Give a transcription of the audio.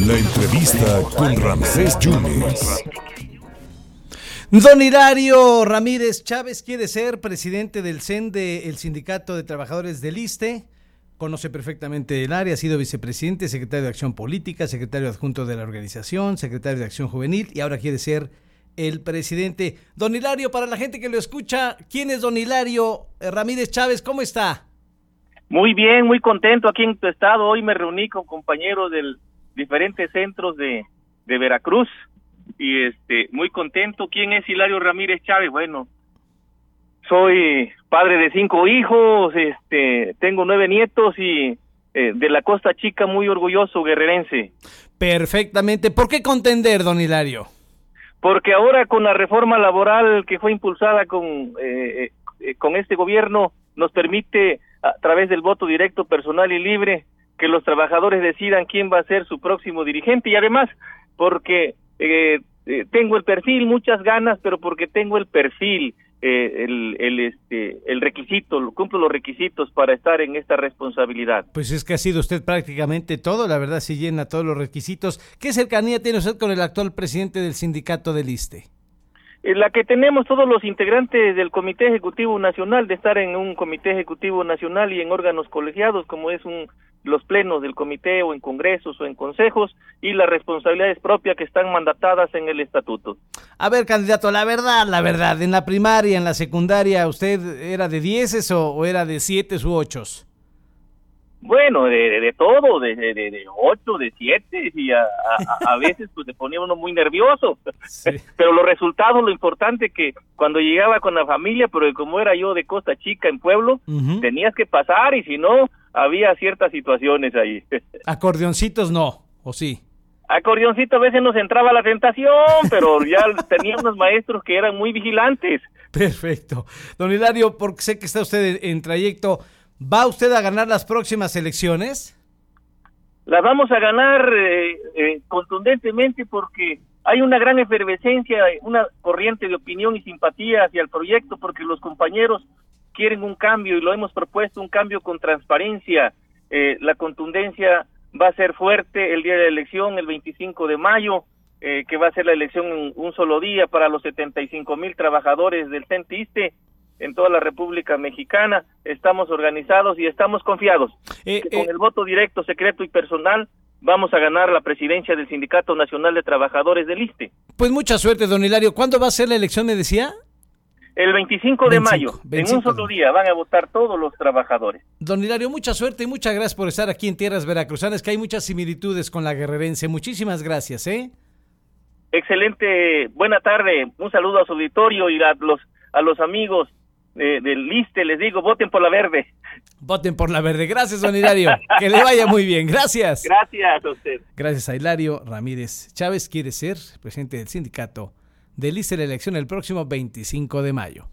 La entrevista con Ramsés Yunes. Don Hilario Ramírez Chávez quiere ser presidente del CENDE, el Sindicato de Trabajadores del ISTE. Conoce perfectamente el área, ha sido vicepresidente, secretario de Acción Política, secretario adjunto de la organización, secretario de Acción Juvenil y ahora quiere ser el presidente. Don Hilario, para la gente que lo escucha, ¿quién es don Hilario Ramírez Chávez? ¿Cómo está? Muy bien, muy contento aquí en tu estado. Hoy me reuní con compañeros del diferentes centros de, de Veracruz y este muy contento. ¿Quién es Hilario Ramírez Chávez? Bueno, soy padre de cinco hijos, este tengo nueve nietos y eh, de la Costa Chica muy orgulloso guerrerense. Perfectamente. ¿Por qué contender, don Hilario? Porque ahora con la reforma laboral que fue impulsada con eh, eh, con este gobierno nos permite a través del voto directo personal y libre que los trabajadores decidan quién va a ser su próximo dirigente y además porque eh, eh, tengo el perfil, muchas ganas, pero porque tengo el perfil, eh, el, el, este, el requisito, cumplo los requisitos para estar en esta responsabilidad. Pues es que ha sido usted prácticamente todo, la verdad, si llena todos los requisitos. ¿Qué cercanía tiene usted con el actual presidente del sindicato del ISTE? En la que tenemos todos los integrantes del Comité Ejecutivo Nacional, de estar en un Comité Ejecutivo Nacional y en órganos colegiados, como es un, los plenos del comité o en congresos o en consejos, y las responsabilidades propias que están mandatadas en el estatuto. A ver, candidato, la verdad, la verdad, en la primaria, en la secundaria, ¿usted era de dieces o, o era de siete u ochos? Bueno, de, de, todo, de, de, de, ocho, de siete, y a, a, a, veces pues se ponía uno muy nervioso. Sí. Pero los resultados, lo importante que cuando llegaba con la familia, pero como era yo de Costa Chica en pueblo, uh -huh. tenías que pasar y si no, había ciertas situaciones ahí. Acordeoncitos no, ¿o sí? Acordeoncito a veces nos entraba la tentación, pero ya tenía unos maestros que eran muy vigilantes. Perfecto. Don Hilario, porque sé que está usted en trayecto, ¿Va usted a ganar las próximas elecciones? Las vamos a ganar eh, eh, contundentemente porque hay una gran efervescencia, una corriente de opinión y simpatía hacia el proyecto porque los compañeros quieren un cambio y lo hemos propuesto, un cambio con transparencia. Eh, la contundencia va a ser fuerte el día de la elección, el 25 de mayo, eh, que va a ser la elección en un solo día para los 75 mil trabajadores del CENTISTE en toda la República Mexicana. Estamos organizados y estamos confiados. Eh, que con eh, el voto directo, secreto y personal vamos a ganar la presidencia del Sindicato Nacional de Trabajadores del ISTE. Pues mucha suerte, don Hilario. ¿Cuándo va a ser la elección, me decía? El 25 de 25, mayo, 25. en un solo día, van a votar todos los trabajadores. Don Hilario, mucha suerte y muchas gracias por estar aquí en Tierras Veracruzanas, que hay muchas similitudes con la guerrerense. Muchísimas gracias, ¿eh? Excelente, buena tarde, un saludo a su auditorio y a los, a los amigos eh, del liste, les digo, voten por la verde. Voten por la verde. Gracias, don Hilario. que le vaya muy bien. Gracias. Gracias a usted. Gracias a Hilario Ramírez Chávez. Quiere ser presidente del sindicato del liste de la elección el próximo 25 de mayo.